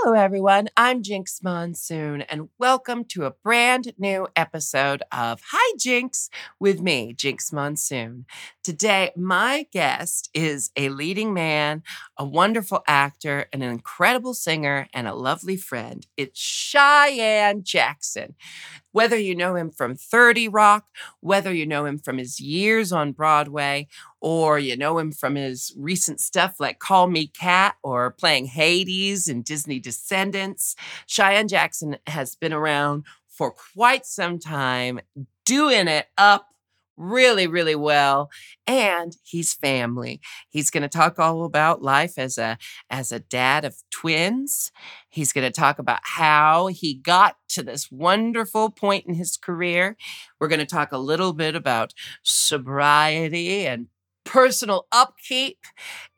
Hello, everyone. I'm Jinkx Monsoon, and welcome to a brand new episode of Hi Jinkx with me, Jinkx Monsoon. Today, my guest is a leading man, a wonderful actor, an incredible singer, and a lovely friend. It's Cheyenne Jackson. Whether you know him from 30 Rock, whether you know him from his years on Broadway, or you know him from his recent stuff like Call Me Kat or playing Hades in Disney Descendants, Cheyenne Jackson has been around for quite some time, doing it up really really well and he's family. He's going to talk all about life as a as a dad of twins. He's going to talk about how he got to this wonderful point in his career. We're going to talk a little bit about sobriety and personal upkeep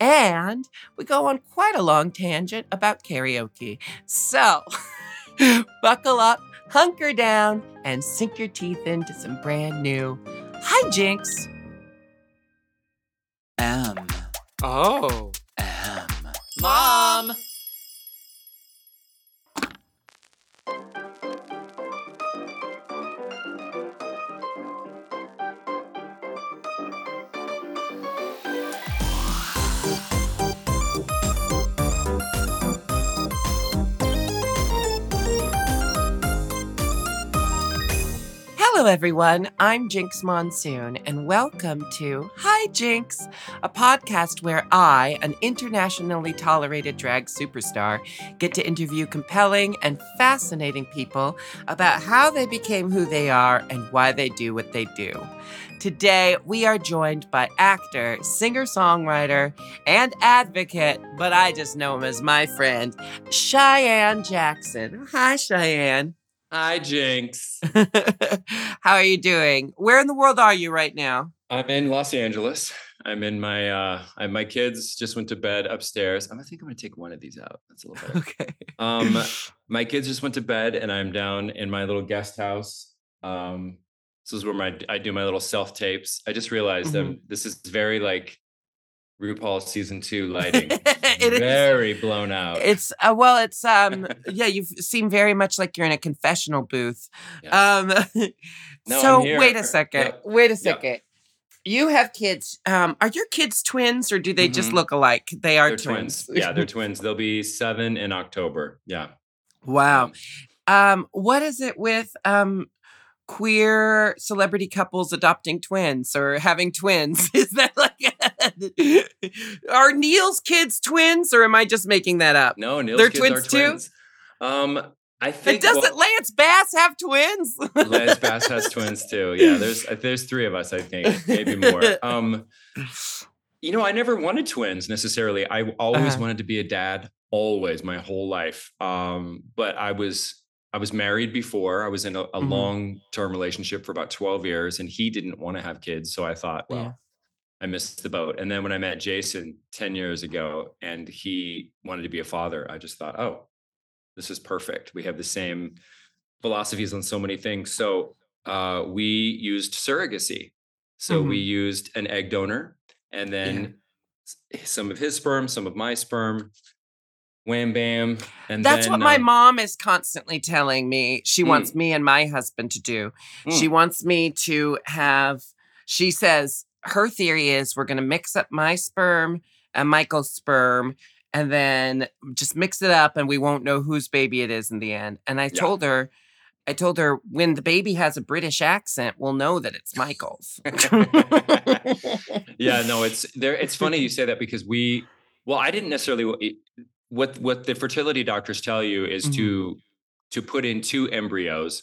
and we go on quite a long tangent about karaoke. So buckle up hunker down and sink your teeth into some brand new Hi, Jinkx. M. Oh. M. Mom. Hello, everyone. I'm Jinkx Monsoon, and welcome to Hi Jinkx, a podcast where I, an internationally tolerated drag superstar, get to interview compelling and fascinating people about how they became who they are and why they do what they do. Today, we are joined by actor, singer songwriter, and advocate, but I just know him as my friend, Cheyenne Jackson. Hi, Cheyenne. Hi, Jinkx. How are you doing? Where in the world are you right now? I'm in Los Angeles. I'm in my uh I, my kids just went to bed upstairs. I'm, I think I'm gonna take one of these out. That's a little better. Okay. Um my kids just went to bed and I'm down in my little guest house. Um this is where my I do my little self tapes. I just realized um this is very like RuPaul season two lighting. It is. very blown out. It's uh, well, it's um yeah, you seem very much like you're in a confessional booth. Yeah. Um No, so wait a second. Yeah. Wait a Yeah. second. You have kids. Um are your kids twins or do they just Mhm. look alike? They are they're twins. Yeah, they're twins. They'll be seven in October. Yeah. wow. Um what is it with um queer celebrity couples adopting twins or having twins? Is that like are Neil's kids twins or am I just making that up? No, Neil's They're kids twins are too? twins. Um, I And think doesn't well, Lance Bass have twins? Lance Bass has twins too. Yeah, there's uh, there's three of us, I think, maybe more. Um, you know, I never wanted twins necessarily. I always Uh-huh. wanted to be a dad, always, my whole life. Um, but I was I was married before. I was in a, a Mhm. long term relationship for about twelve years, and he didn't want to have kids. So I thought, well, Yeah. I missed the boat. And then when I met Jason 10 years ago and he wanted to be a father, I just thought, oh, this is perfect. We have the same philosophies on so many things. So uh, we used surrogacy. So we used an egg donor and then s- some of his sperm, some of my sperm, wham bam. And That's then, what my um, mom is constantly telling me. She Mm. wants me and my husband to do. She Mm. wants me to have, she says, her theory is we're going to mix up my sperm and Michael's sperm and then just mix it up and we won't know whose baby it is in the end. And I Yeah. told her, I told her when the baby has a British accent, we'll know that it's Michael's. yeah no it's there it's funny you say that because we well i didn't necessarily what what the fertility doctors tell you is Mhm. to to put in two embryos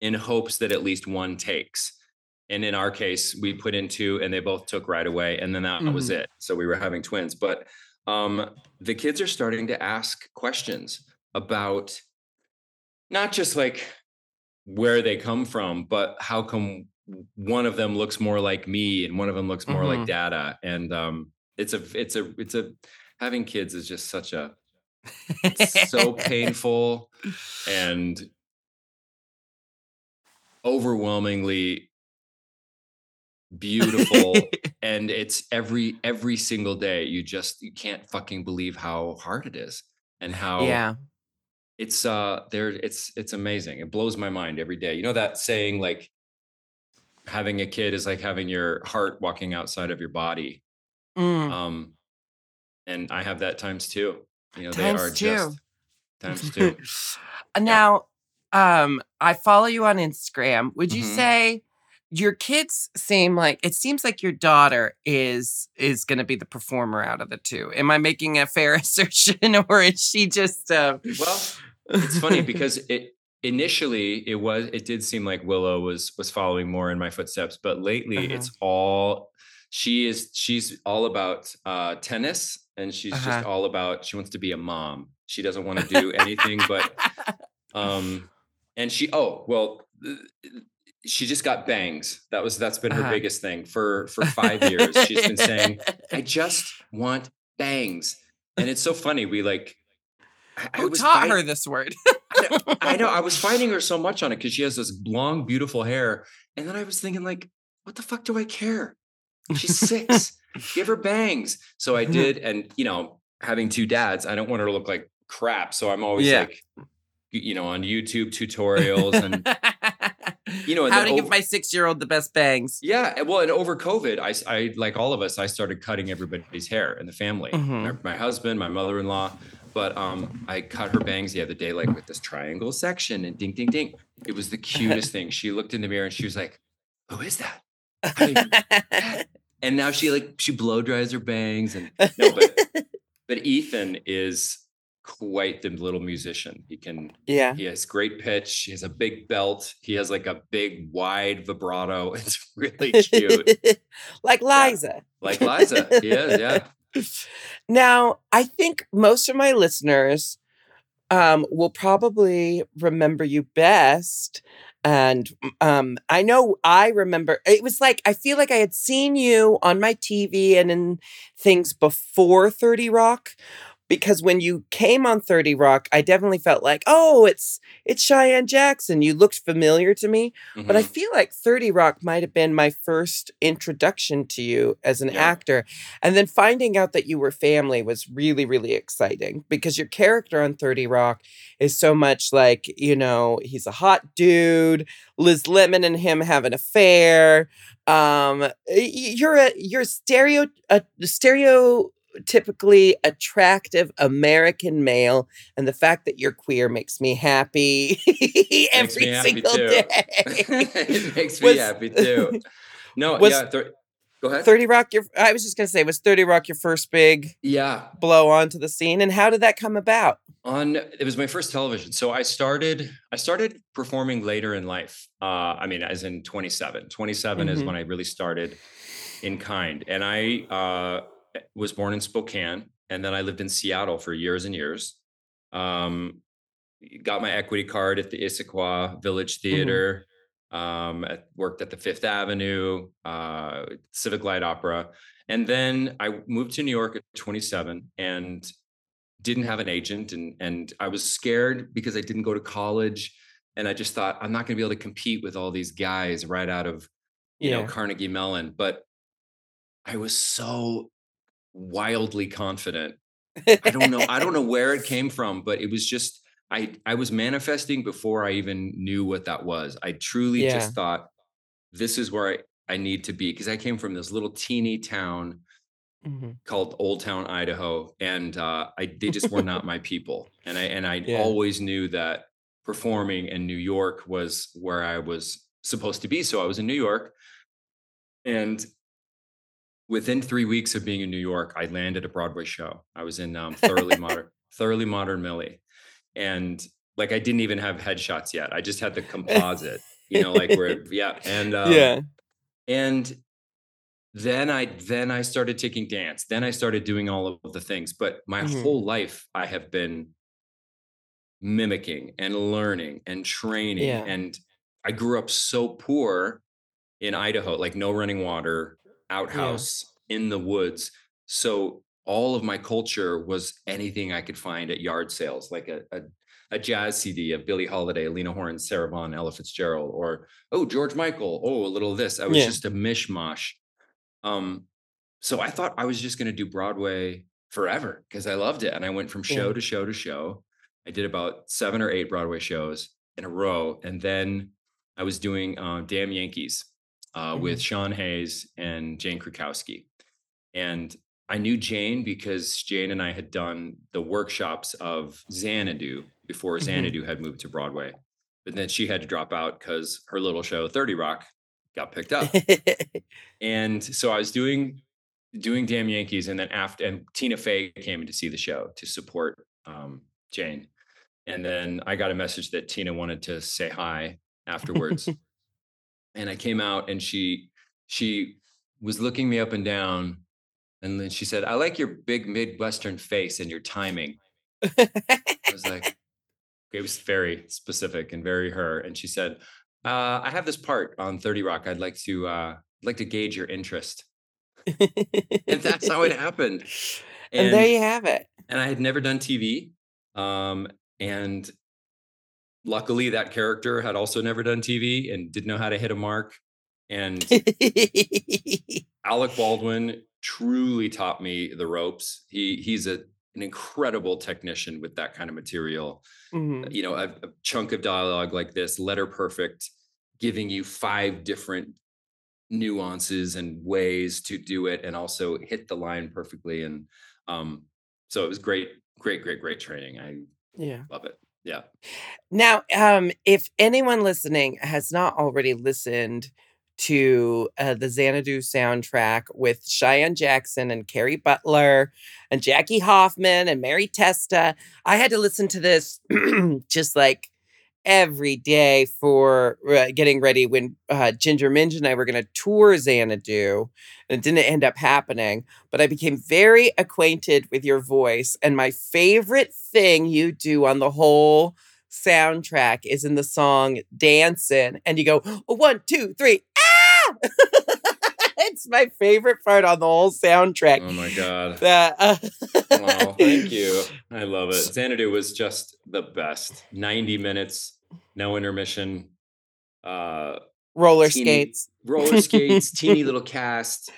in hopes that at least one takes and in our case we put in two and they both took right away and then that was Mhm. it so we were having twins but um the kids are starting to ask questions about not just like where they come from but how come one of them looks more like me and one of them looks more Mhm. like data and um it's a it's a it's a having kids is just such a it's so painful and overwhelmingly beautiful and it's every every single day you just you can't fucking believe how hard it is and how yeah. it's uh there it's it's amazing. It blows my mind every day. You know that saying like having a kid is like having your heart walking outside of your body. Mm, Um and I have that times two. You know, they are times two. just times two. Yeah. now, um, I follow you on Instagram. Would you hmm say your kids seem like it seems like your daughter is is going to be the performer out of the two? Am I making a fair assertion, or is she just? Uh... Well, it's funny because it initially it was it did seem like Willow was was following more in my footsteps, but lately uh-huh. it's all she is she's all about uh tennis and she's just Uh-huh. all about she wants to be a mom. She doesn't want to do anything but um and she oh well she just got bangs. That was that's been her uh-huh. biggest thing for for 5 years. She's been saying, "I just want bangs." And it's so funny. We like I, I Who was taught fight her this word? I know, I know. I was fighting her so much on it because she has this long, beautiful hair. And then I was thinking, like, what the fuck do I care? She's six. Give her bangs. So I did. And, you know, having two dads, I don't want her to look like crap. So I'm always Yeah. like, you know, on YouTube tutorials and, you know, How to give over, my six year old the best bangs? yeah. Well, and over COVID, I, I, like all of us, I started cutting everybody's hair in the family. My, Mhm. my husband, my mother in law. But um, I cut her bangs the other day, like with this triangle section and ding, ding, ding. It was the cutest thing. She looked in the mirror and she was like, Who is that? I- and now she like she blow dries her bangs and no, but but Ethan is quite the little musician. He can yeah. he has great pitch. He has a big belt. He has like a big wide vibrato. It's really cute. like Yeah. Liza. Like Liza. He is, yeah. Now, I think most of my listeners um, will probably remember you best. And um, I know I remember it was like I feel like I had seen you on my TV and in things before 30 Rock. Because when you came on 30 Rock, I definitely felt like, oh, it's it's Cheyenne Jackson. You looked familiar to me. But I Mhm. feel like 30 Rock might have been my first introduction to you as an Yeah. actor. And then finding out that you were family was really, really exciting because your character on 30 Rock is so much like, you know, he's a hot dude, Liz Lemon and him have an affair. Um, you're a you're stereo a stereotypically attractive American male, and the fact that you're queer makes me happy every me happy single too. day. it makes me Was- happy too. No, Was- yeah. go ahead. 30 Rock, your I was just gonna say, was 30 Rock your first big yeah. blow onto the scene? And how did that come about? on it was my first television so i started i started performing later in life uh i mean as in 27 27 is Mhm. when i really started in kind and i uh was born in spokane and then i lived in seattle for years and years. Um got my equity card at the issaquah village theater um at, worked at the fifth avenue uh civic light opera. And then i moved to new york at 27 and didn't have an agent and and I was scared because I didn't go to college and I just thought I'm not going to be able to compete with all these guys right out of you know Carnegie Mellon. But I was so wildly confident I don't know I don't know where it came from but it was just I I was manifesting before I even knew what that was I truly Yeah. just thought this is where I, I need to be because I came from this little teeny town Mhm. called Old Town, Idaho, and uh, I they just were not my people, and I and I Yeah. always knew that performing in New York was where I was supposed to be. So I was in New York, and within three weeks of being in New York, I landed a Broadway show. I was in um, Thoroughly Modern, Thoroughly Modern Millie, and like I didn't even have headshots yet. I just had the composite, you know, like where yeah, and um, yeah. and then i then i started taking dance then i started doing all of the things but my Mhm. whole life i have been mimicking and learning and training Yeah. and i grew up so poor in idaho like no running water outhouse in the woods so all of my culture was anything i could find at yard sales like a, a a jazz CD of Billie Holiday, Lena Horne, Sarah Vaughan, Ella Fitzgerald, or oh George Michael, oh a little of this. I was Yeah. just a mishmash. Um, so I thought I was just going to do Broadway forever because I loved it, and I went from show Yeah. to show to show. I did about seven or eight Broadway shows in a row, and then I was doing uh, Damn Yankees uh, Mhm. with Sean Hayes and Jane Krakowski, and I knew Jane because Jane and I had done the workshops of Xanadu before Mhm. Xanadu had moved to Broadway, but then she had to drop out because her little show Thirty Rock got picked up. And so I was doing doing Damn Yankees, and then after and Tina Fey came in to see the show to support um, Jane, and then I got a message that Tina wanted to say hi afterwards, and I came out and she she was looking me up and down, and then she said, "I like your big Midwestern face and your timing." I was like, it was very specific and very her, and she said, uh, "I have this part on Thirty Rock. I'd like to uh, like to gauge your interest." and that's how it happened. and there you have it. and I had never done TV. Um, and luckily, that character had also never done TV and didn't know how to hit a mark. And Alec Baldwin truly taught me the ropes. He he's a an incredible technician with that kind of material. Mhm. You know, a, a chunk of dialogue like this, letter perfect, giving you five different nuances and ways to do it and also hit the line perfectly and um so it was great great great great training i Yeah. love it yeah. Now, um, if anyone listening has not already listened to uh, the Xanadu soundtrack with Cheyenne Jackson and Kerry Butler and Jackie Hoffman and Mary Testa, I had to listen to this just like every day for uh, getting ready when uh, Ginger Minj and I were going to tour Xanadu. And it didn't end up happening, but I became very acquainted with your voice. And my favorite thing you do on the whole soundtrack is in the song Dancing, and you go, "Oh, one, two, three, ah! it's my favorite part on the whole soundtrack. oh my god The, uh, oh thank you i love it xanadu was just the best 90 minutes no intermission uh Roller teeny- skates. roller skates teeny little cast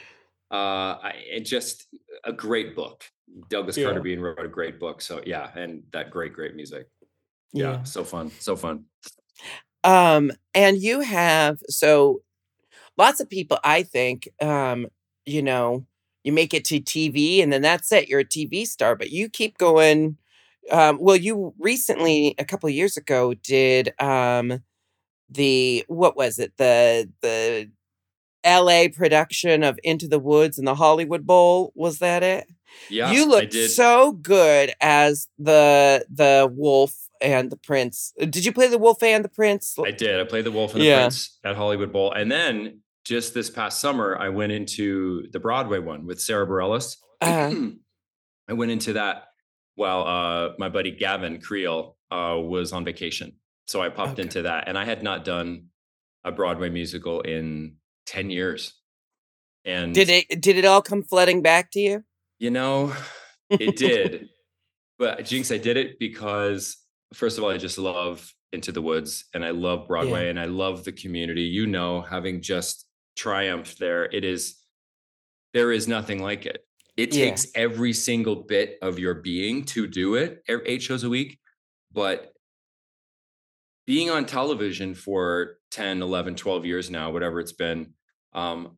uh I, it just a great book douglas Yeah. carter beane wrote a great book so yeah and that great great music yeah, so fun so fun Um, and you have so lots of people, I think, um, you know, you make it to TV and then that's it, you're a TV star, but you keep going. Um, well, you recently, a couple of years ago, did um the what was it? The the LA production of Into the Woods and the Hollywood Bowl. Was that it? yeah you looked so good as the the wolf and the prince. Uh, Did you play the wolf and the prince? I did. I played the Wolf and the Yeah. Prince at Hollywood Bowl, and then just this past summer, I went into the Broadway one with Sara Bareilles. Uh-huh. I went into that while uh, my buddy Gavin Creel uh, was on vacation, so I popped Okay. into that, and I had not done a Broadway musical in ten years. And Did it did it all come flooding back to you? you know, it did. but Jinkx, I did it because first of all, I just love Into the Woods and I love Broadway and I love the community. You know, having just triumphed there, it is there is nothing like it. It Yeah. takes every single bit of your being to do it, eight shows a week. But being on television for 10, 11, 12 years now, whatever it's been, um,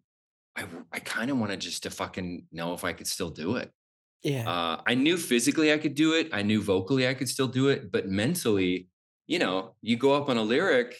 I, I kind of wanted just to fucking know if I could still do it. Yeah. Uh, I knew physically I could do it. I knew vocally I could still do it, but mentally, you know, you go up on a lyric,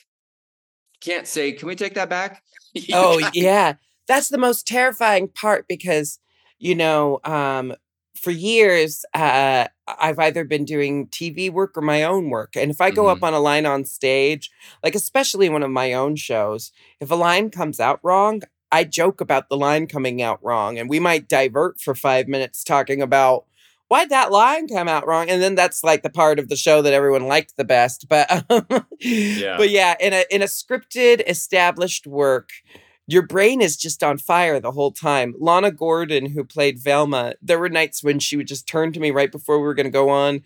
can't say, "Can we take that back?" Oh yeah. That's the most terrifying part because you know, um for years uh I've either been doing TV work or my own work. And if I go up on a line on stage, like especially one of my own shows, if a line comes out wrong, I joke about the line coming out wrong and we might divert for 5 minutes talking about why'd that line come out wrong? And then that's like the part of the show that everyone liked the best. But Yeah. but yeah, in a in a scripted, established work, your brain is just on fire the whole time. Lana Gordon, who played Velma, there were nights when she would just turn to me right before we were going to go on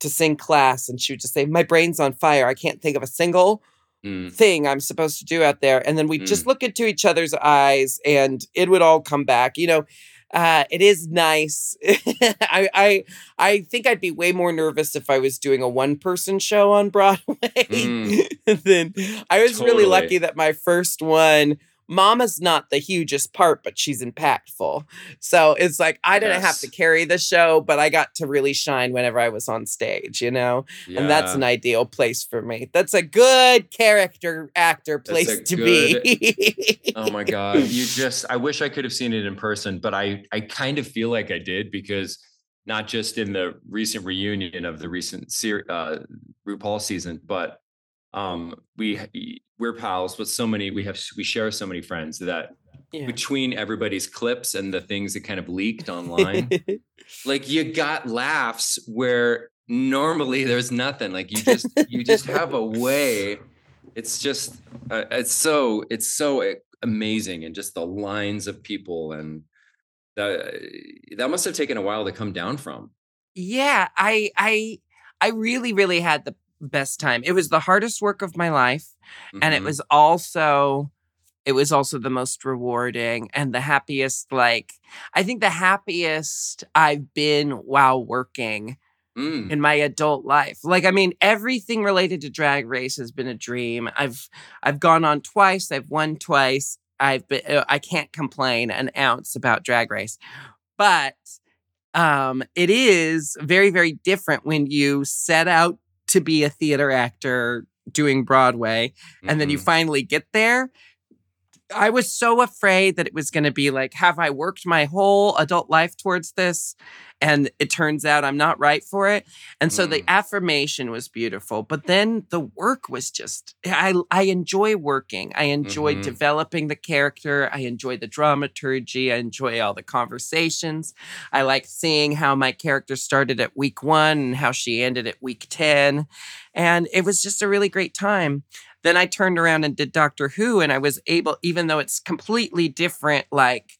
to sing class, and she would just say, "My brain's on fire. I can't think of a single Mm, thing I'm supposed to do out there." And then we'd just look into each other's eyes, and it would all come back. You know, Uh, it is nice. I, I I think I'd be way more nervous if I was doing a one person show on Broadway. Mm. than I was really lucky that my first one. Mama's not the hugest part, but she's impactful. So it's like I didn't have to carry the show, but I got to really shine whenever I was on stage, you know? Yeah. And that's an ideal place for me. That's a good character actor place to be. Oh my god! You just I wish I could have seen it in person, but I I kind of feel like I did because not just in the recent reunion of the recent ser- uh, RuPaul season, but um we we're pals with so many we have we share so many friends that Yeah. between everybody's clips and the things that kind of leaked online, like you got laughs where normally there's nothing. Like you just you just have a way. It's just uh, it's so it's so amazing and just the lines of people and that that must have taken a while to come down from. yeah, I I I really really had the best time. It was the hardest work of my life and it Mhm. was also it was also the most rewarding and the happiest like I think the happiest I've been while working Mm. in my adult life. Like I mean everything related to drag race has been a dream. I've I've gone on twice, I've won twice. I've been uh, I can't complain an ounce about drag race. But um it is very very different when you set out to be a theater actor doing Broadway and then you Mhm. finally get there. I was so afraid that it was going to be like, have I worked my whole adult life towards this? And it turns out I'm not right for it. And so the Mm. affirmation was beautiful, but then the work was just, I, I enjoy working. I enjoy Mhm. developing the character. I enjoy the dramaturgy. I enjoy all the conversations. I like seeing how my character started at week one and how she ended at week 10. And it was just a really great time. Then I turned around and did Doctor Who, and I was able, even though it's completely different, like,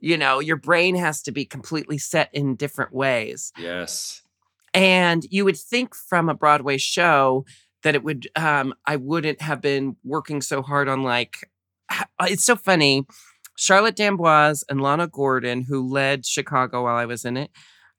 you know, your brain has to be completely set in different ways. Yes. And you would think from a Broadway show that it would, um, I wouldn't have been working so hard on like, it's so funny. Charlotte D'Amboise and Lana Gordon, who led Chicago while I was in it,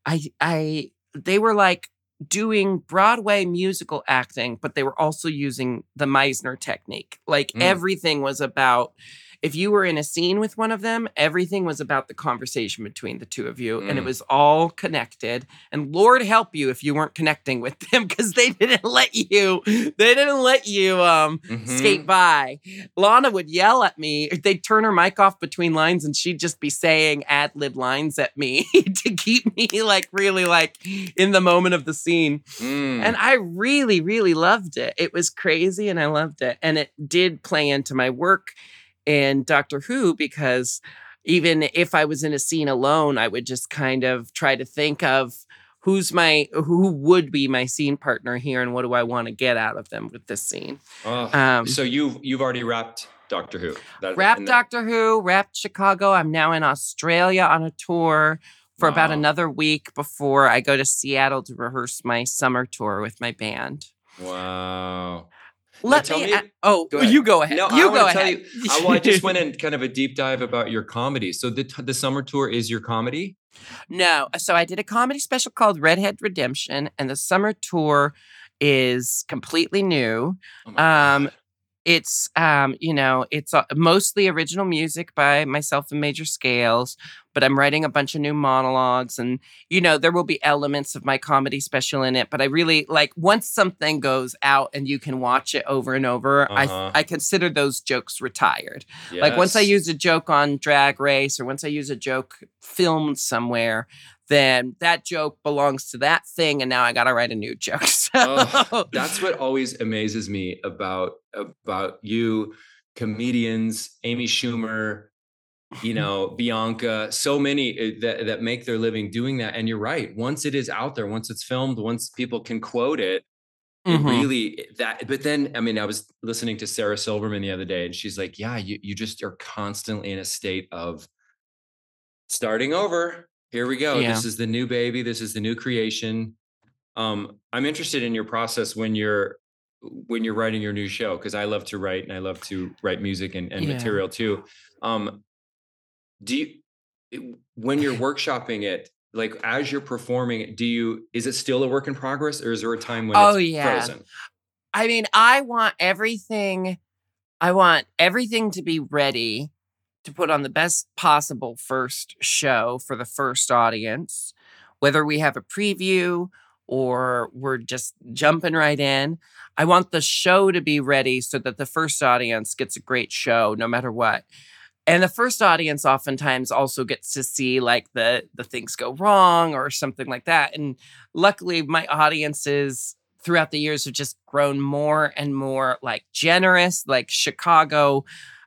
I, I, they were like doing Broadway musical acting, but they were also using the Meisner technique. Like Mm. everything was about, if you were in a scene with one of them, everything was about the conversation between the two of you, and it Mm. was all connected. And Lord help you if you weren't connecting with them because they didn't let you, they didn't let you um skate Mhm. by. Lana would yell at me. They'd turn her mic off between lines and she'd just be saying ad lib lines at me to keep me like really like in the moment of the scene. Mm. And I really, really loved it. It was crazy and I loved it. And it did play into my work in Doctor Who because even if I was in a scene alone, I would just kind of try to think of who's my who would be my scene partner here and what do I want to get out of them with this scene. Oh, Um so you've you've already wrapped Doctor Who. That, wrapped Doctor Who, wrapped Chicago. I'm now in Australia on a tour for about another week before I go to Seattle to rehearse my summer tour with my band. Wow. Let tell me. me- a- oh, go you go ahead. No, I you wanna go tell ahead. you- I, well, I just went in kind of a deep dive about your comedy. So the the summer tour is your comedy. No, so I did a comedy special called Redhead Redemption, and the summer tour is completely new. Oh my Um, God. It's um, you know, it's uh, mostly original music by myself and Major Scales, but I'm writing a bunch of new monologues and you know, there will be elements of my comedy special in it, but I really like once something goes out and you can watch it over and over, Uh-huh. I I consider those jokes retired. Like once I use a joke on Drag Race or once I use a joke filmed somewhere, then that joke belongs to that thing, and now I got to write a new joke. So Oh, That's what always amazes me about about you, comedians, Amy Schumer, you know, Bianca, so many uh, that that make their living doing that. And you're right. Once it is out there, once it's filmed, once people can quote it, it Mhm. really that. But then, I mean, I was listening to Sarah Silverman the other day, and she's like, "Yeah, you you just are constantly in a state of starting over. Here we go. Yeah. This is the new baby. This is the new creation." Um, I'm interested in your process when you're when you're writing your new show because I love to write and I love to write music and, and Yeah. material too. Um, do you when you're workshopping it, like as you're performing do you is it still a work in progress or is there a time when Oh, it's yeah. frozen? I mean, I want everything. I want everything to be ready to put on the best possible first show for the first audience, whether we have a preview or we're just jumping right in. I want the show to be ready so that the first audience gets a great show no matter what. And the first audience oftentimes also gets to see like the the things go wrong or something like that. And luckily my audiences throughout the years have just grown more and more like generous like chicago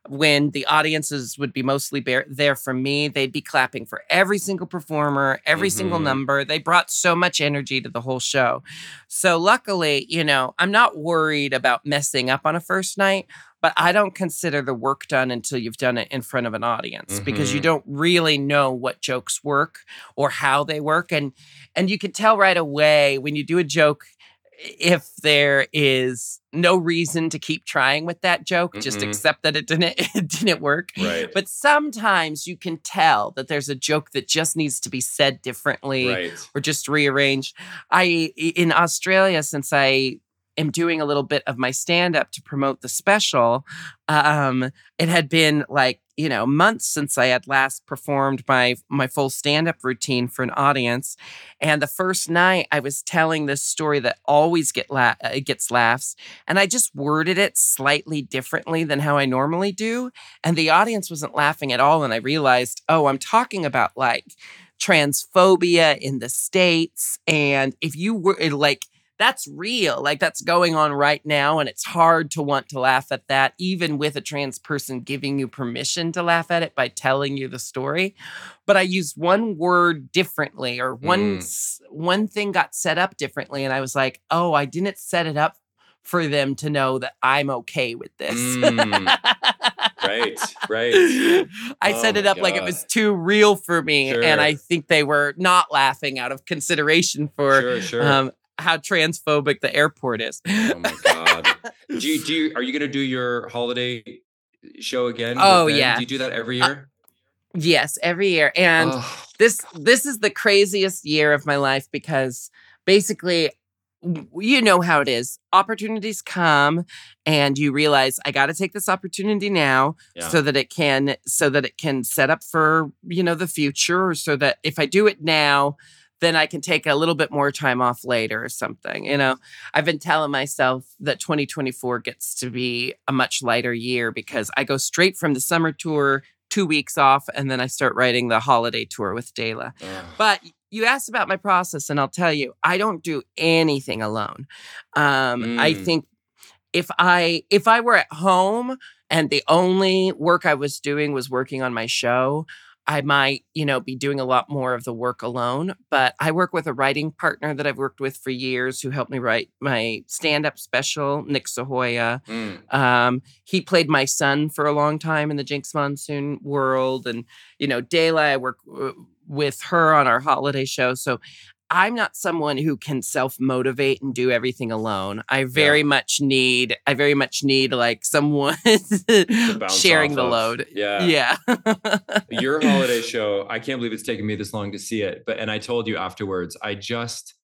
when the audiences would be mostly bear- there for me they'd be clapping for every single performer every single Mhm. number they brought so much energy to the whole show so luckily you know i'm not worried about messing up on a first night but i don't consider the work done until you've done it in front of an audience because you Mhm. don't really know what jokes work or how they work and and you can tell right away when you do a joke if there is no reason to keep trying with that joke just Mhm. accept that it didn't it didn't work Right. but sometimes you can tell that there's a joke that just needs to be said differently right. or just rearranged. I- in Australia since I am doing a little bit of my stand up to promote the special. Um it had been like, you know, months since I had last performed my my full stand up routine for an audience. And the first night I was telling this story that always get la- uh, gets laughs and I just worded it slightly differently than how I normally do and the audience wasn't laughing at all and I realized, "Oh, I'm talking about like transphobia in the states and if you were eh, like that's real like that's going on right now and it's hard to want to laugh at that even with a trans person giving you permission to laugh at it by telling you the story but i used one word differently or one Mm. one thing got set up differently and i was like oh i didn't set it up for them to know that i'm okay with this Mm. Right. Right. I Oh set it up like it was too real for me, and I think they were not laughing out of consideration for Sure. Sure. um, how transphobic the airport is. oh my god. Do you do you are you gonna do your holiday show again? Oh, yeah. Do you do that every Uh, year? yes, every year, and Oh, this this is the craziest year of my life because basically you know how it is opportunities come and you realize i got to take this opportunity now yeah. so that it can so that it can set up for you know the future or so that if i do it now then i can take a little bit more time off later or something you know i've been telling myself that 2024 gets to be a much lighter year because i go straight from the summer tour two weeks off and then i start writing the holiday tour with Dela. But you asked about my process and i'll tell you i don't do anything alone um, i Mm. think if i if i were at home and the only work i was doing was working on my show i might you know be doing a lot more of the work alone but i work with a writing partner that i've worked with for years who helped me write my stand-up special nick sahoya Mm. um, he played my son for a long time in the Jinkx Monsoon world, and you know, Dela, I work uh, with her on our holiday show. So I'm not someone who can self motivate and do everything alone. I very much need, I very much need like someone sharing the of. load. Yeah. Yeah. Your holiday show, I can't believe it's taken me this long to see it. But and I told you afterwards, I just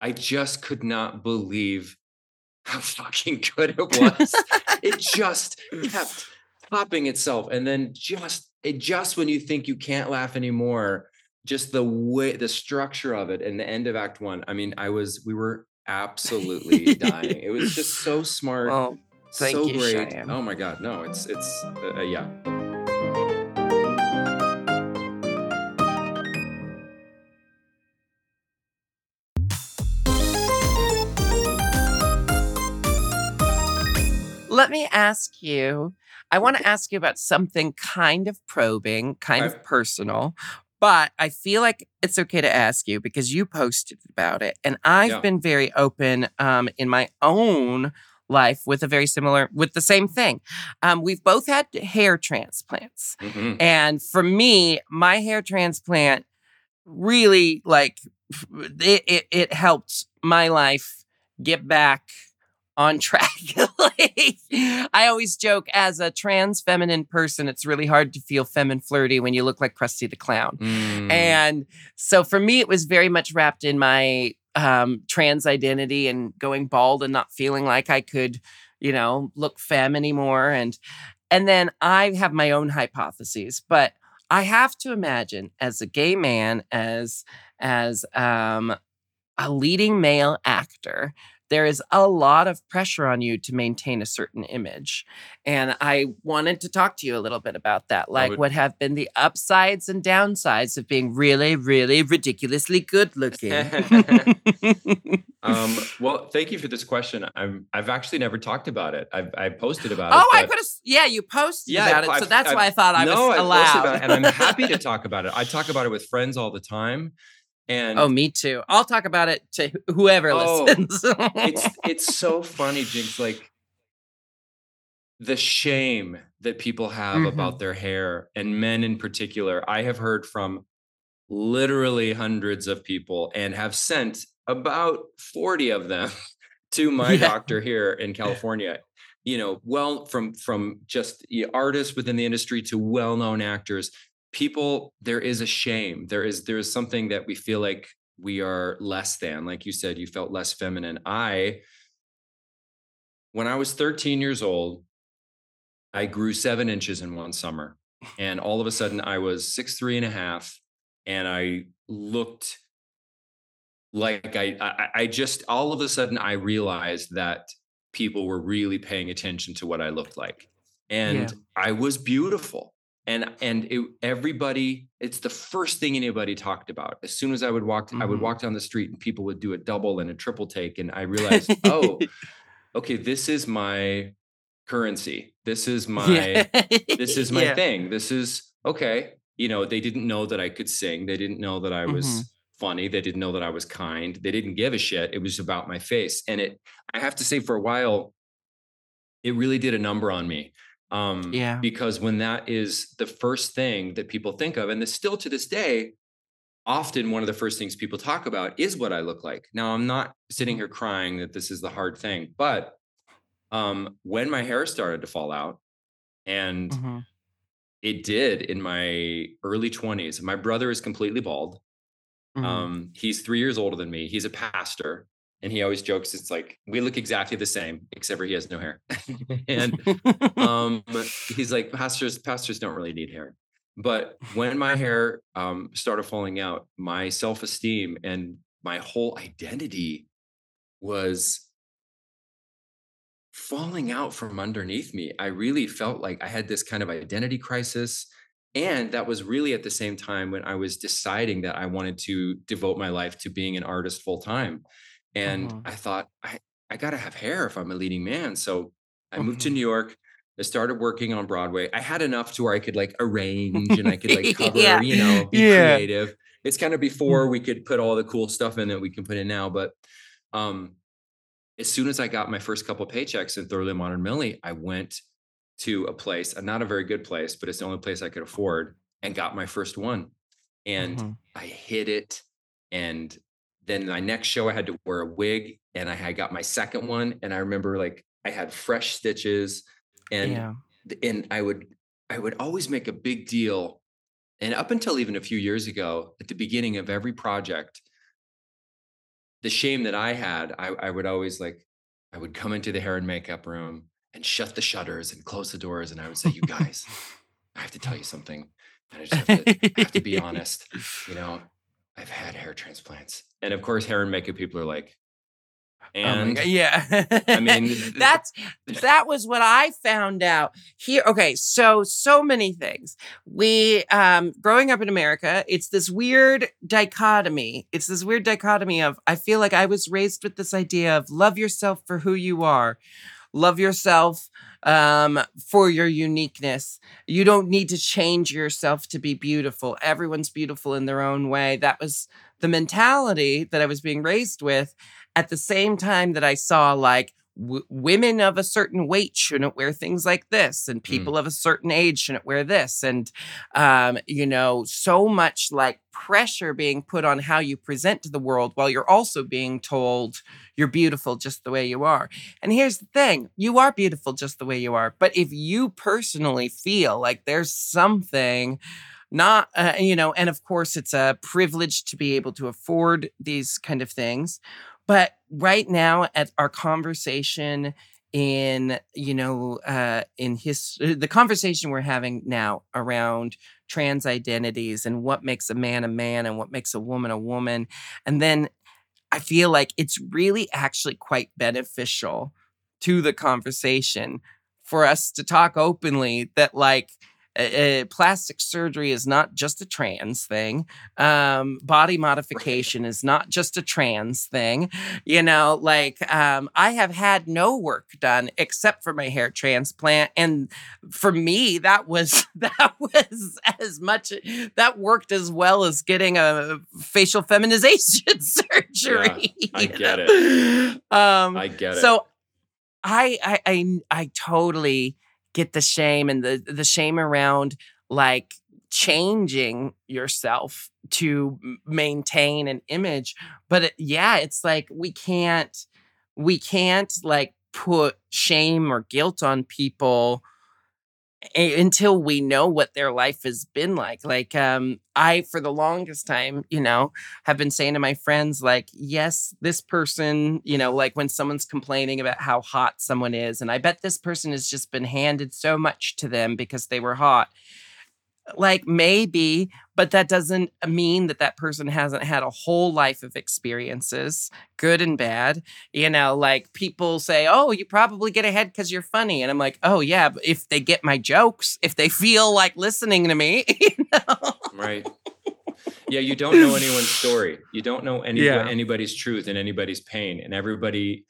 I just could not believe how fucking good it was. it just kept popping itself. And then just it just when you think you can't laugh anymore, just the way the structure of it and the end of act one. I mean, I was we were absolutely dying. It was just so smart. well, thank so you, great. Cheyenne. Oh my god, no, it's it's uh, uh, yeah. Let me ask you. I want to ask you about something kind of probing, kind Okay. of personal, but I feel like it's okay to ask you because you posted about it. And I've Yeah. been very open um, in my own life with a very similar, with the same thing. Um, we've both had hair transplants. Mhm. And for me, my hair transplant really like it, it, it helped my life get back on track. like, I always joke as a trans feminine person, it's really hard to feel feminine flirty when you look like Krusty the Clown. Mm. And so for me, it was very much wrapped in my um, trans identity and going bald and not feeling like I could, you know, look femme anymore. And and then I have my own hypotheses, but I have to imagine as a gay man, as as um, a leading male actor, there is a lot of pressure on you to maintain a certain image. And I wanted to talk to you a little bit about that. Like, would- what have been the upsides and downsides of being really, really ridiculously good looking? um, well, thank you for this question. I'm I've actually never talked about it. I've I posted about it. oh, I could have, yeah, you posted Yeah, about it. I've- So that's I've- why I thought I no, was I've posted about allowed. it, and I'm happy to talk about it. I talk about it with friends all the time, and oh, me too. I'll talk about it to whoever Oh, listens. it's it's so funny, Jinkx. Like the shame that people have Mhm. about their hair, and men in particular. I have heard from literally hundreds of people, and have sent about forty of them to my Yeah. doctor here in California. You know, well, from from just artists within the industry to well-known actors. People, there is a shame. There is there is something that we feel like we are less than. Like you said, you felt less feminine. I, when I was 13 years old, I grew seven inches in one summer. And all of a sudden I was six, three and a half. And I looked like I, I, I just, all of a sudden I realized that people were really paying attention to what I looked like. And Yeah. I was beautiful. And, and it, everybody, it's the first thing anybody talked about. As soon as I would walk, I would Mhm. walk down the street and people would do a double and a triple take. And I realized, oh, okay, this is my currency. This is my Yeah. this is my Yeah. thing. This is okay. You know, they didn't know that I could sing. They didn't know that I was Mhm. funny. They didn't know that I was kind. They didn't give a shit. It was about my face. And it I have to say for a while it really did a number on me. Um Yeah. because when that is the first thing that people think of and this still to this day often one of the first things people talk about is what I look like. Now I'm not sitting Mm-hmm. here crying that this is the hard thing, but um when my hair started to fall out and Mhm. it did in my early 20s. My brother is completely bald. Mhm. Um, he's three years older than me. He's a pastor, and he always jokes it's like we look exactly the same, except for he has no hair. and um, he's like, pastors, pastors don't really need hair. But when my hair um, started falling out, my self-esteem and my whole identity was falling out from underneath me. I really felt like I had this kind of identity crisis. And that was really at the same time when I was deciding that I wanted to devote my life to being an artist full time. And Mhm. I thought, I, I got to have hair if I'm a leading man. So I moved to Mhm. New York. I started working on Broadway. I had enough to where I could like arrange and I could like cover, Yeah. you know, be Yeah. creative. It's kind of before we could put all the cool stuff in that we can put in now. But um, as soon as I got my first couple paychecks in Thoroughly Modern Millie, I went to a place, uh, not a very good place, but it's the only place I could afford, and got my first one. And Mhm. I hit it. And then my next show, I had to wear a wig, and I had got my second one. And I remember like I had fresh stitches, and yeah. and I would I would always make a big deal. And up until even a few years ago, at the beginning of every project, the shame that I had, I, I would always like, I would come into the hair and makeup room and shut the shutters and close the doors. And I would say, You guys, I have to tell you something. And I just have to, I have to be honest. You know, I've had hair transplants. And of course, hair and makeup people are like, Oh and God, yeah. I mean, th- th- that's that was what I found out here. Okay, so so many things. We um growing up in America, it's this weird dichotomy. It's this weird dichotomy of I feel like I was raised with this idea of love yourself for who you are. Love yourself um for your uniqueness. You don't need to change yourself to be beautiful. Everyone's beautiful in their own way. That was the mentality that I was being raised with at the same time that I saw like w- women of a certain weight shouldn't wear things like this and Mm. people of a certain age shouldn't wear this and um, you know so much like pressure being put on how you present to the world while you're also being told you're beautiful just the way you are and here's the thing you are beautiful just the way you are but if you personally feel like there's something not uh, you know and of course it's a privilege to be able to afford these kind of things but right now at our conversation in you know uh in his uh, the conversation we're having now around trans identities and what makes a man a man and what makes a woman a woman and then i feel like it's really actually quite beneficial to the conversation for us to talk openly that like uh, plastic surgery is not just a trans thing. Um, body modification is not just a trans thing. You know, like um, I have had no work done except for my hair transplant, and for me, that was that was as much that worked as well as getting a facial feminization surgery. I you get know? Um, I get it. so I, I I I totally get the shame and the the shame around like changing yourself to maintain an image but it- yeah it's like we can't we can't like put shame or guilt on people until we know what their life has been like like um i for the longest time you know have been saying to my friends like yes this person you know like when someone's complaining about how hot someone is and i bet this person has just been handed so much to them because they were hot like maybe but that doesn't uh, mean that that person hasn't had a whole life of experiences good and bad you know like people say oh you probably get ahead because you're funny and i'm like oh yeah but if they get my jokes if they feel like listening to me you know? Right yeah you don't know anyone's story. You don't know any, Yeah. anybody's truth and anybody's pain and everybody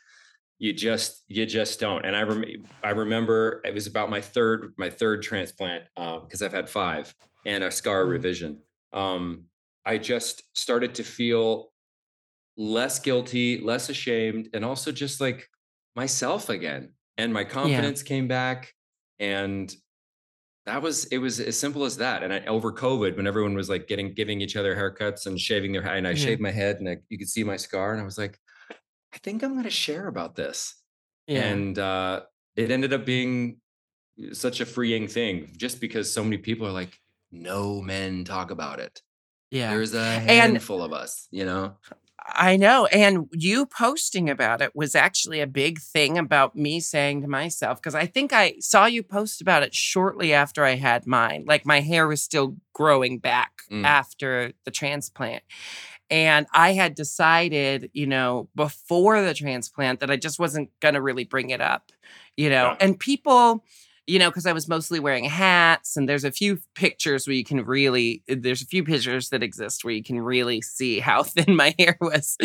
you just you just don't. And i rem- i remember it was about my third my third transplant because i've had five and a scar Mm. revision. Um i just started to feel less guilty less ashamed and also just like myself again. And my confidence came back and that was it was as simple as that. And I, over covid when everyone was like getting giving each other haircuts and shaving their head and i Yeah. shaved my head and I, you could see my scar and i was like i think i'm going to share about this yeah and uh it ended up being such a freeing thing just because so many people are like no men talk about it yeah there's a handful of us you know I know. And you posting about it was actually a big thing about me saying to myself, because I think I saw you post about it shortly after I had mine. Like my hair was still growing back Mm. after the transplant. And I had decided, you know, before the transplant that I just wasn't going to really bring it up, you know, Yeah. and people, you know, because I was mostly wearing hats, and there's a few pictures where you can really, there's a few pictures that exist where you can really see how thin my hair was.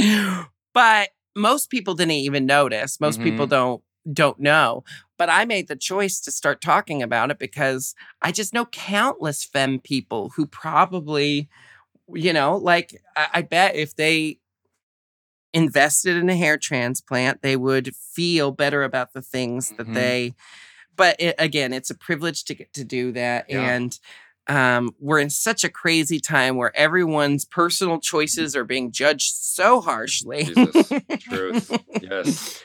But most people didn't even notice. Most people Mhm. don't don't know. But I made the choice to start talking about it because I just know countless femme people who probably, you know, like I, I bet if they invested in a hair transplant, they would feel better about the things that Mhm. they. But it, again, it's a privilege to get to do that, Yeah. and um, we're in such a crazy time where everyone's personal choices are being judged so harshly. jesus truth yes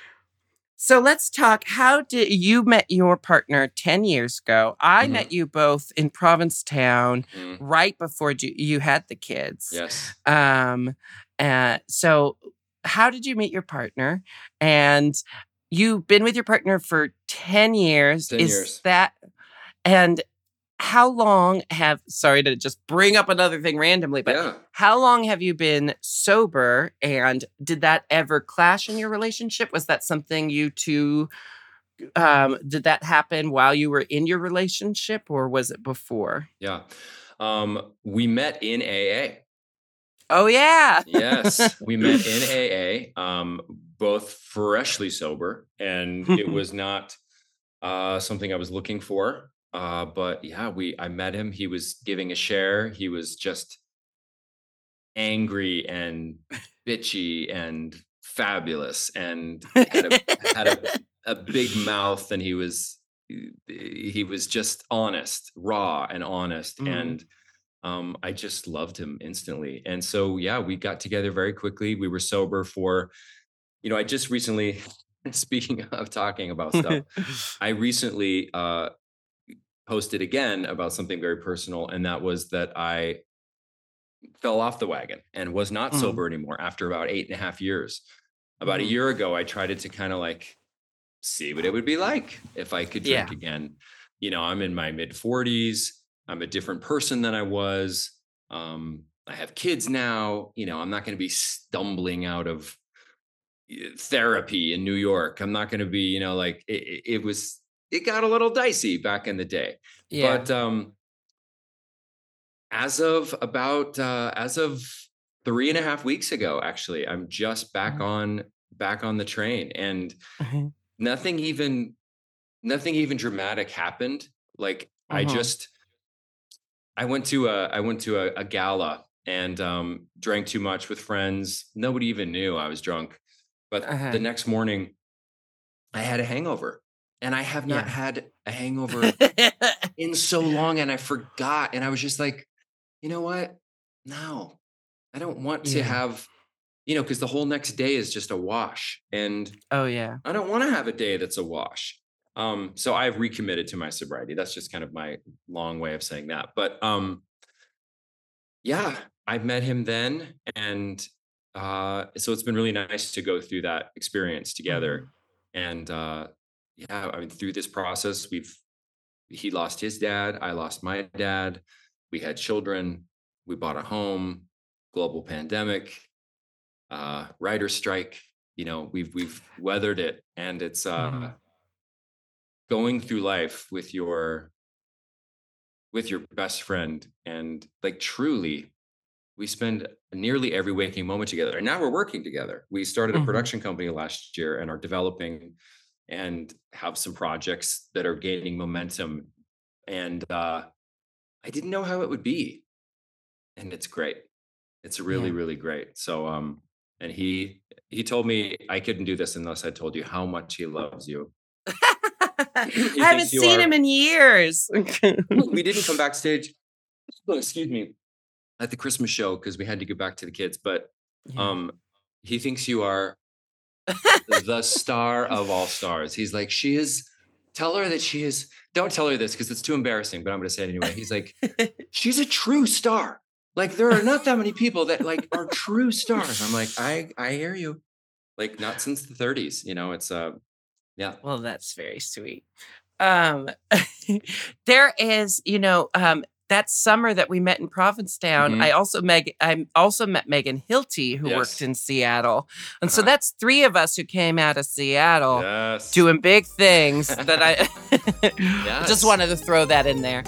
So let's talk. How did you met your partner 10 years ago? I Mhm. met you both in Provincetown Mm, right before you, you had the kids. yes Um, uh, so how did you meet your partner? And you've been with your partner for 10 years. 10 Is years. that and how long have sorry to just bring up another thing randomly, but yeah how long have you been sober and did that ever clash in your relationship? Was that something you two um did that happen while you were in your relationship or was it before? yeah um we met in aa Oh yeah. yes we met in aa um both freshly sober and it was not uh something i was looking for uh but yeah we i met him he was giving a share he was just angry and bitchy and fabulous and had a, had a big mouth and he was he was just honest, raw and honest. Mhm. And um, I just loved him instantly. And so yeah, we got together very quickly. We were sober for, you know, I just recently, speaking of talking about stuff, I recently uh posted again about something very personal, and that was that I fell off the wagon and was not Mm. sober anymore after about eight and a half years. About a Mhm. year ago, I tried it to kind of like see what it would be like if I could drink Yeah. again. You know, I'm in my mid 40s. I'm a different person than I was. Um, I have kids now. You know, I'm not going to be stumbling out of uh, therapy in New York. I'm not going to be, you know, like it, it was, it got a little dicey back in the day. yeah. But um, as of about uh, as of three and a half weeks ago, actually, I'm just back Mhm. on back on the train, and Mhm. nothing even nothing even dramatic happened. Like I Mhm. just I went to a I went to a, a gala and um, drank too much with friends. Nobody even knew I was drunk. But Uh-huh. the next morning, I had a hangover, and I have not Yeah. had a hangover in so long and I forgot. And I was just like, you know what? No, I don't want to Yeah. have, you know, because the whole next day is just a wash. And oh yeah. I don't want to have a day that's a wash. Um, so I've recommitted to my sobriety. That's just kind of my long way of saying that. But um, yeah, I met him then. And uh, so it's been really nice to go through that experience together. And uh, yeah, I mean, through this process, we've he lost his dad, I lost my dad. We had children, we bought a home, global pandemic, uh, writer strike. You know, we've we've weathered it, and it's uh, Mhm. going through life with your with your best friend, and like truly, we spend nearly every waking moment together. And now we're working together. We started a Mhm. production company last year and are developing and have some projects that are gaining momentum. And uh, I didn't know how it would be. And it's great. It's really, Yeah. really great. So um, and he he told me I couldn't do this unless I told you how much he loves you. I haven't seen are- him in years. we didn't come backstage. Oh, excuse me, at the Christmas show because we had to get back to the kids. But Yeah. um, he thinks you are the star of all stars. He's like, she is. Tell her that she is. Don't tell her this because it's too embarrassing. But I'm going to say it anyway. He's like, she's a true star. Like there are not that many people that like are true stars. I'm like, I I hear you. Like not since the 30s. You know, it's uh, yeah. well, that's very sweet. Um, there is, you know, um, that summer that we met in Provincetown, Mhm. I also Meg, I also met Megan Hilty, who Yes. worked in Seattle, and so Uh-huh. that's three of us who came out of Seattle Yes. doing big things. that I Yes. just wanted to throw that in there.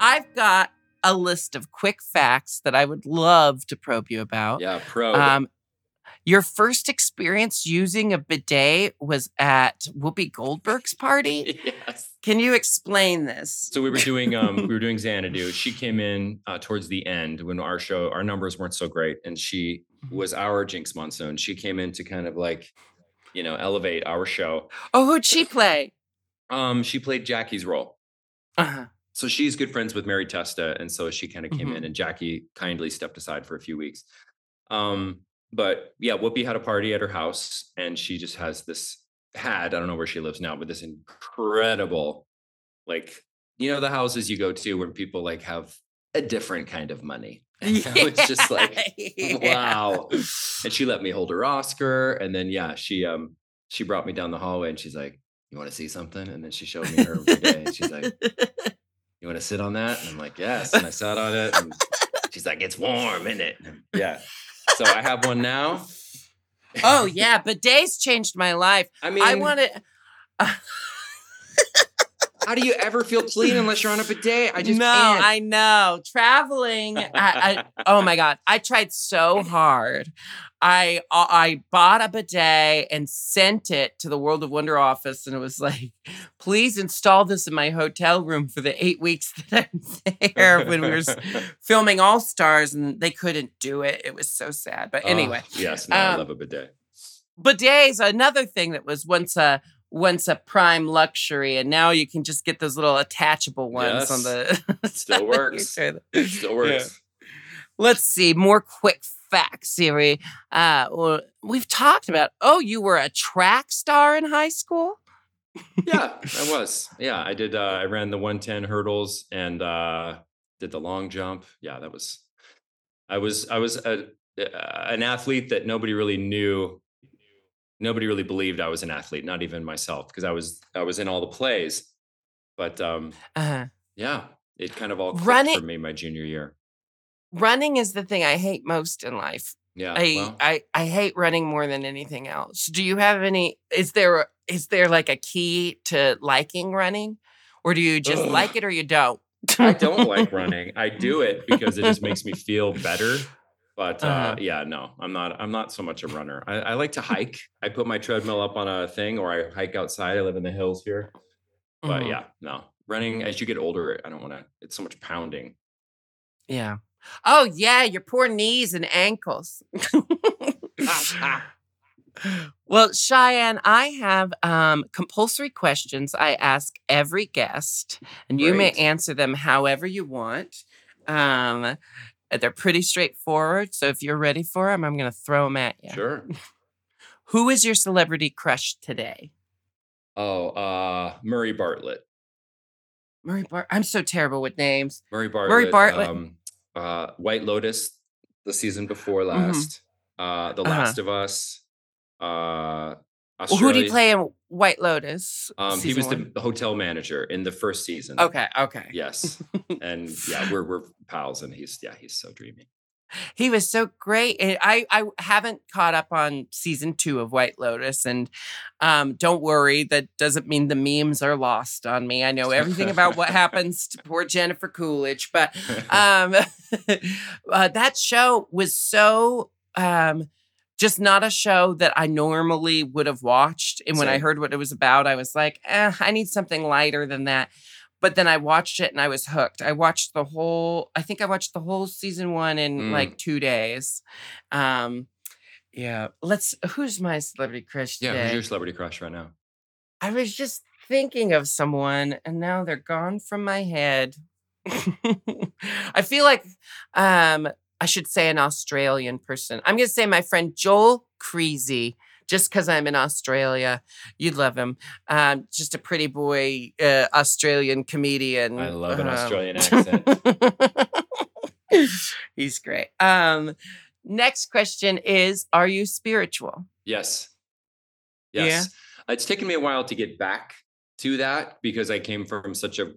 I've got a list of quick facts that I would love to probe you about. Yeah, pro. Um, your first experience using a bidet was at Whoopi Goldberg's party. yes. Can you explain this? So we were doing um we were doing Xanadu. She came in uh, towards the end when our show our numbers weren't so great, and she Mhm. was our Jinkx Monsoon. She came in to kind of like, you know, elevate our show. Oh, who'd she play? Um, she played Jackie's role. Uh-huh. So she's good friends with Mary Testa, and so she kind of came Mhm. in, and Jackie kindly stepped aside for a few weeks. Um, but yeah, Whoopi had a party at her house, and she just has this had I don't know where she lives now, but this incredible, like you know, the houses you go to when people like have a different kind of money. And I was just like, Yeah. wow. And she let me hold her Oscar, and then yeah, she um she brought me down the hallway, and she's like, "You want to see something?" And then she showed me her and she's like. You want to sit on that? And I'm like, yes. And I sat on it. And she's like, it's warm, isn't it? Yeah. So I have one now. oh yeah, bidets changed my life. I mean, I want wanted. How do you ever feel clean unless you're on a bidet? I just no, can't. I know. Traveling. I, I oh my god, I tried so hard. I uh, I bought a bidet and sent it to the World of Wonder office, and it was like, please install this in my hotel room for the eight weeks that I'm there when we were filming All Stars, and they couldn't do it. It was so sad. But Oh, anyway, yes, no, I um, love a bidet. bidets another thing that was once a once a prime luxury and now you can just get those little attachable ones on the Still works. Still Still works. let's see more quick facts Siri. uh well, we've talked about oh you were a track star in high school Yeah, I was. Yeah, I did. Uh, I ran the 110 hurdles and uh, did the long jump. Yeah, that was. I was. I was a, uh, an athlete that nobody really knew. Nobody really believed I was an athlete, not even myself, because I was. I was in all the plays, but um, uh-huh. yeah, it kind of all clicked Running- for me my junior year. running is the thing i hate most in life Yeah, I, well, I I hate running more than anything else. Do you have any? Is there is there like a key to liking running, or do you just Ugh. like it or you don't? I don't like running. I do it because it just makes me feel better. But uh, Uh-huh. yeah, no, I'm not. I'm not so much a runner. I, I like to hike. I put my treadmill up on a thing, or I hike outside. I live in the hills here. But Mhm. yeah, no, running. As you get older, I don't want to. It's so much pounding. Yeah. Oh yeah, your poor knees and ankles. well, Cheyenne, I have um, compulsory questions I ask every guest, and you may answer them however you want. Um, they're pretty straightforward. So if you're ready for them, I'm going to throw them at you. Sure. Who is your celebrity crush today? Oh, uh, Murray Bartlett. Murray Bart. I'm so terrible with names. Murray Bartlett. Murray Bartlett. Um, uh, White Lotus, the season before last. Uh, The Mm-hmm. Uh-huh. Last of Us. Uh, Well, who did he play in White Lotus? Um, he was one? the hotel manager in the first season. Okay, okay. Yes. and yeah, we're we're pals, and he's yeah, he's so dreamy. He was so great. And I I haven't caught up on season two of White Lotus, and um, don't worry, that doesn't mean the memes are lost on me. I know everything about what happens to poor Jennifer Coolidge, but um, uh, that show was so um, just not a show that I normally would have watched. And when I heard what it was about, I was like, eh, I need something lighter than that. But then I watched it and I was hooked. I watched the whole, I think I watched the whole season one in Mm. like two days. Um, yeah. Let's, who's my celebrity crush yeah, who's your celebrity crush right now? I was just thinking of someone and now they're gone from my head. I feel like um I should say an Australian person. I'm going to say my friend Joel Creasy just cuz I'm in Australia. You'd love him. Um just a pretty boy uh, Australian comedian. I love an Um, Australian accent. He's great. Um next question is are you spiritual? Yes. Yeah? Yes. It's taken me a while to get back to that because I came from such a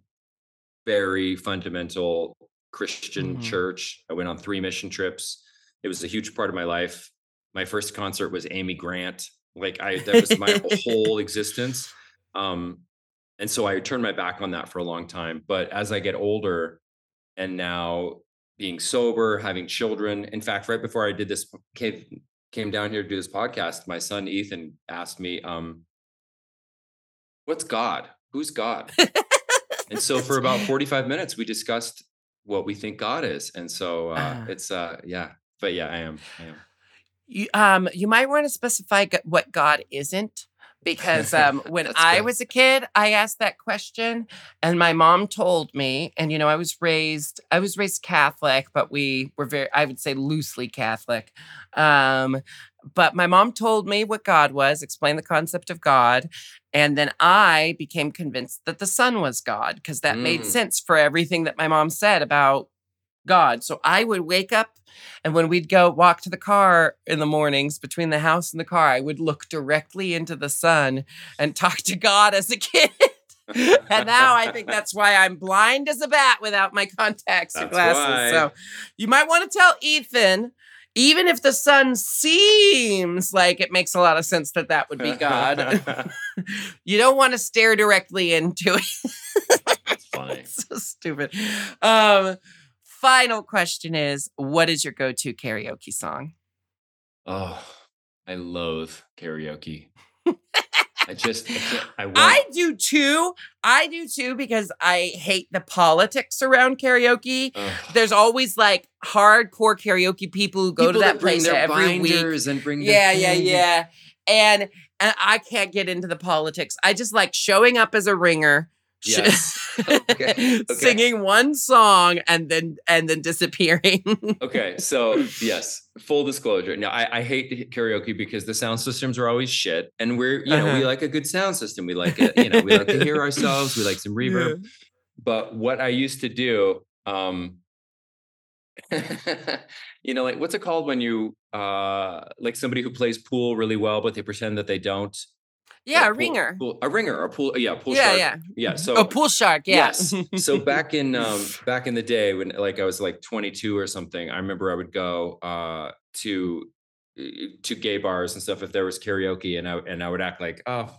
very fundamental Christian Mhm. church. I went on three mission trips. It was a huge part of my life. My first concert was Amy Grant. Like I that was my whole existence. Um and so I turned my back on that for a long time. But as I get older and now being sober, having children, in fact, right before I did this came, came down here to do this podcast, my son Ethan asked me, um, what's God? Who's God? and so for about 45 minutes, we discussed what we think God is. And so uh, Ah. it's uh yeah, but yeah, I am. I am. You, um, you might want to specify what God isn't, because um, when I good. was a kid, I asked that question, and my mom told me. And you know, I was raised, I was raised Catholic, but we were very, I would say, loosely Catholic. Um, but my mom told me what God was, explained the concept of God, and then I became convinced that the sun was God because that made Mm. sense for everything that my mom said about God. So I would wake up and when we'd go walk to the car in the mornings between the house and the car, I would look directly into the sun and talk to God as a kid. and now I think that's why I'm blind as a bat without my contacts or glasses. why. So you might want to tell Ethan even if the sun seems like it makes a lot of sense that that would be God, you don't want to stare directly into it. That's funny. so stupid. Um, final question is what is your go-to karaoke song? Oh, I loathe karaoke. I just, I, I. I do too. I do too because I hate the politics around karaoke. Ugh. There's always like hardcore karaoke people who go People to that, bring place every week. and bring Yeah, yeah, thing. yeah. And and I can't get into the politics. I just like showing up as a ringer. Yes. Okay, okay. singing one song and then and then disappearing. Okay, so yes, full disclosure. Now I, I hate karaoke because the sound systems are always shit, and we're you know we Uh-huh. like a good sound system. We like it, you know, we like to hear ourselves. We like some reverb. But what I used to do, um, you know, like what's it called when you uh like somebody who plays pool really well, but they pretend that they don't. Yeah, Like a pool- ringer. pool- a ringer, a pool, yeah, pool yeah, shark. yeah. yeah. So a pool shark, yeah. Yes. so back in um back in the day when like I was like 22 or something, I remember I would go uh to uh, to gay bars and stuff if there was karaoke and I and I would act like, oh,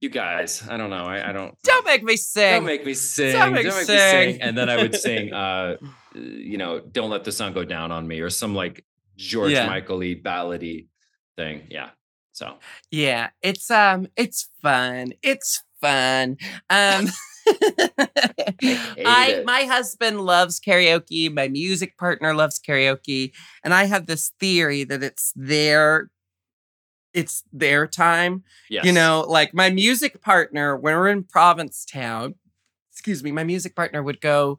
you guys, I don't know. I, I don't Don't make me sing. don't make me sing. Don't make me sing. sing. And then I would sing uh you know, don't let the sun go down on me or some like George Yeah. Michael-y ballady thing. Yeah. So Yeah, it's um it's fun. It's fun. Um I it. my husband loves karaoke, my music partner loves karaoke, and I have this theory that it's their it's their time. yes. You know, like my music partner when we're in Provincetown, excuse me, my music partner would go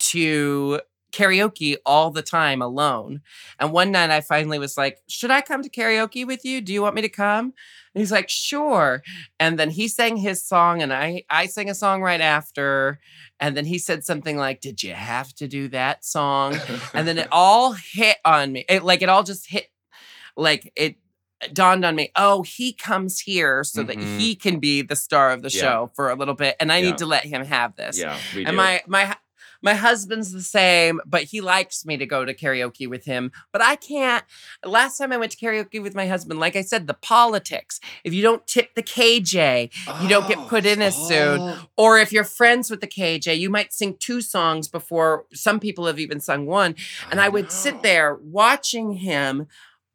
to karaoke all the time alone. And one night I finally was like, Should I come to karaoke with you? Do you want me to come? And he's like, Sure. And then he sang his song and I I sang a song right after. And then he said something like, Did you have to do that song? And then it all hit on me. It like it all just hit like it dawned on me, oh, he comes here so that Mhm. he can be the star of the Yeah. show for a little bit. And I Yeah. need to let him have this. yeah, we And my my my husband's the same, but he likes me to go to karaoke with him. But I can't. Last time I went to karaoke with my husband, like I said, the politics. If you don't tip the KJ, you don't get put in as oh, soon. Oh. or if you're friends with the KJ, you might sing two songs before some people have even sung one. And I would know. sit there watching him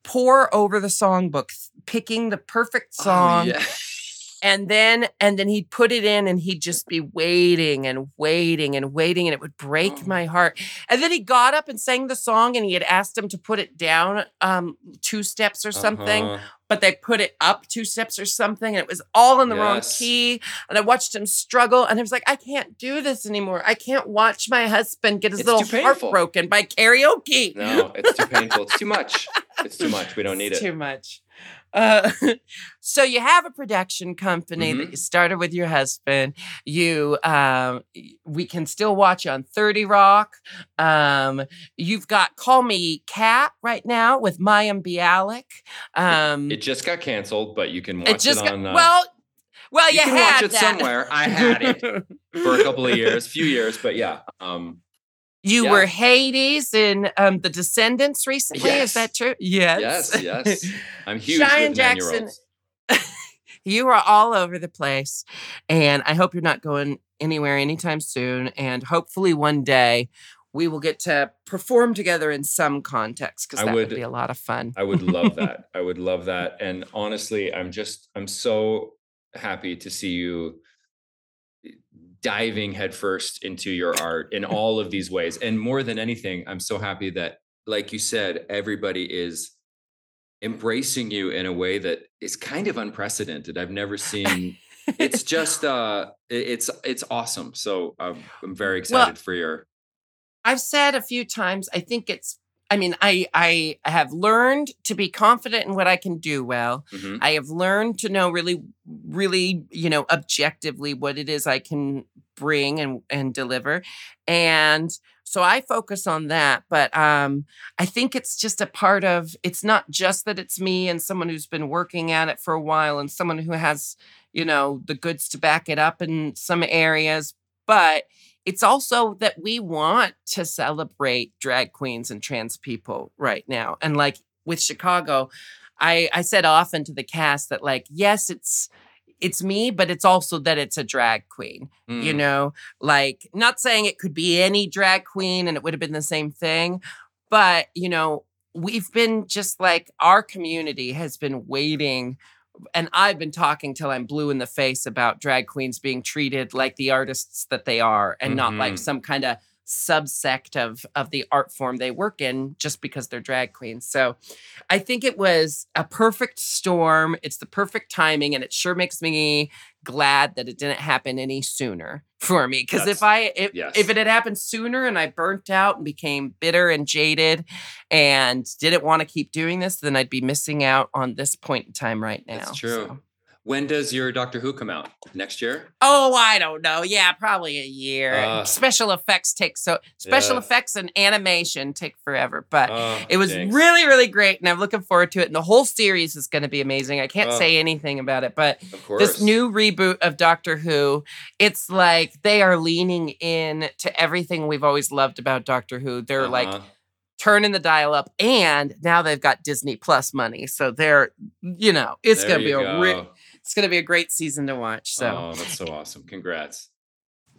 pour over the songbook, picking the perfect Oh, song yeah. And then and then he'd put it in and he'd just be waiting and waiting and waiting and it would break Oh. my heart and then he got up and sang the song and he had asked him to put it down um two steps or something Uh-huh. but they put it up two steps or something and it was all in the wrong key and i watched him struggle and i was like i can't do this anymore i can't watch my husband get his It's little heart broken by karaoke No, it's too painful. It's too much. It's too much. We don't need It's it. Too much. Uh, so you have a production company that Mhm. you started with your husband. You, um, we can still watch you on Thirty Rock. Um, you've got Call Me Kat right now with Mayim Bialik. Um, It just got canceled, but you can watch it just it got, on. Uh, well, well, you you, can had watch it that. somewhere. I had it for a couple of years, few years, but yeah. Um, You Yeah. were Hades in um, The Descendants recently. Is that true? Yes. yes, yes. I'm huge Cheyenne Jackson- you are all over the place and i hope you're not going anywhere anytime soon and hopefully one day we will get to perform together in some context because that would, would- be a lot of fun I would love that. I would love that. And honestly, I'm just I'm so happy to see you diving headfirst into your art in all of these ways. And more than anything, I'm so happy that, like you said, everybody is embracing you in a way that is kind of unprecedented. I've never seen. It's just uh, it's it's awesome. So um, I'm very Well, excited for your. i've said a few times i think it's i mean i i have learned to be confident in what i can do well Mhm. I have learned to know really, really, you know, objectively what it is I can bring and and deliver. And so I focus on that. But um, I think it's just a part of it's not just that it's me and someone who's been working at it for a while and someone who has, you know, the goods to back it up in some areas, but it's also that we want to celebrate drag queens and trans people right now. And like with Chicago, I I said often to the cast that like yes, it's it's me, but it's also that it's a drag queen. Mm. You know, like not saying it could be any drag queen and it would have been the same thing, but you know, we've been just like our community has been waiting and I've been talking till I'm blue in the face about drag queens being treated like the artists that they are and mm-hmm. not like mm-hmm. some kind of subsect of of the art form they work in just because they're drag queens. So I think it was a perfect storm. It's the perfect timing and it sure makes me glad that it didn't happen any sooner for me because if I if, yes. if it had happened sooner and I burnt out and became bitter and jaded and didn't want to keep doing this, then I'd be missing out on this point in time right now. That's true. So. When does your Doctor Who come out? Next year? Oh, I don't know. Yeah, probably a year. Uh, special effects take so special yeah. effects and animation take forever, but uh, it was thanks. really really great and I'm looking forward to it and the whole series is going to be amazing. I can't uh, say anything about it, but this new reboot of Doctor Who, it's like they are leaning in to everything we've always loved about Doctor Who. They're uh-huh. like turning the dial up and now they've got Disney Plus money. So they're, you know, it's going to be go. a real it's going to be a great season to watch. So, oh, that's so awesome! Congrats.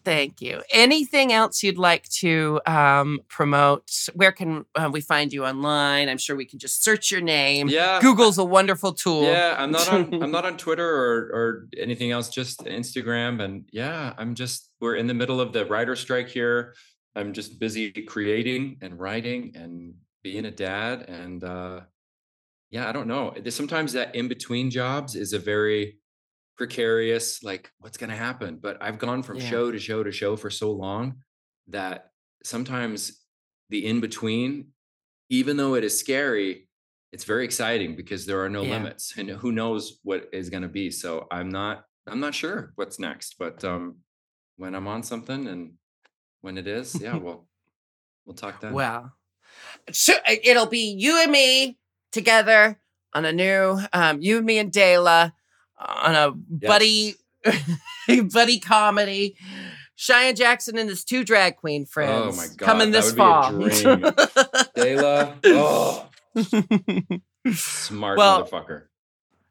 Thank you. Anything else you'd like to um, promote? Where can uh, we find you online? I'm sure we can just search your name. Yeah, Google's a wonderful tool. Yeah, I'm not on. I'm not on Twitter or or anything else. Just Instagram, and yeah, I'm just. We're in the middle of the writer strike here. I'm just busy creating and writing and being a dad, and uh, yeah, I don't know. Sometimes that in between jobs is a very precarious, like, what's going to happen? But I've gone from yeah. show to show to show for so long that sometimes the in between, even though it is scary, it's very exciting because there are no yeah. limits and who knows what is going to be. So I'm not, I'm not sure what's next, but um, when I'm on something and when it is, yeah, well, we'll talk then. Well, sure, it'll be you and me together on a new um, you, me, and Dela on a yes. buddy buddy comedy. Cheyenne Jackson and his two drag queen friends. Oh my god, coming this fall. Dela, oh, smart well, motherfucker.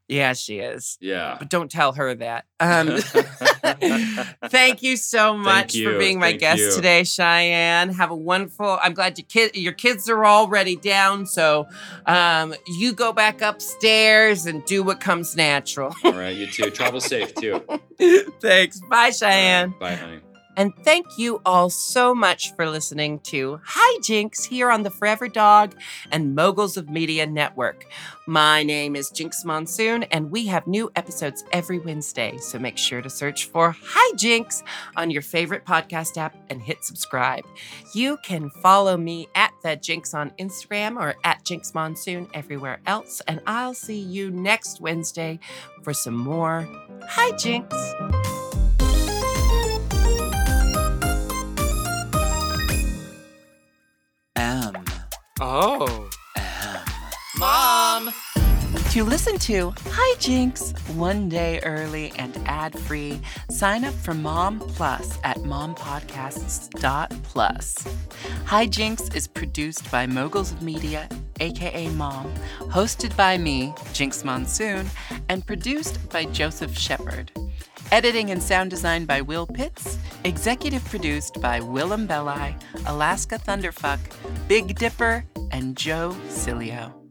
Yeah, she is. Yeah. But don't tell her that. Um, thank you so much you. for being my thank guest you. today, Cheyenne. Have a wonderful. I'm glad your kid your kids are already down, so um, you go back upstairs and do what comes natural. All right, you too. Travel safe too. Thanks. Bye, Cheyenne. Right. Bye, honey. And thank you all so much for listening to Hi Hijinks here on the Forever Dog and Moguls of Media Network. My name is Jinkx Monsoon, and we have new episodes every Wednesday. So make sure to search for Hi Hijinks on your favorite podcast app and hit subscribe. You can follow me at the Jinkx on Instagram or at Jinkx Monsoon everywhere else. And I'll see you next Wednesday for some more Hijinks. Oh. Mom! To listen to Hi Jinkx one day early and ad free, sign up for Mom Plus at mompodcasts.plus. Hi Jinkx is produced by Moguls of Media, aka Mom, hosted by me, Jinkx Monsoon, and produced by Joseph Shepard. Editing and sound design by Will Pitts. Executive produced by Willam Belli, Alaska Thunderfuck, Big Dipper, and Joe Cilio.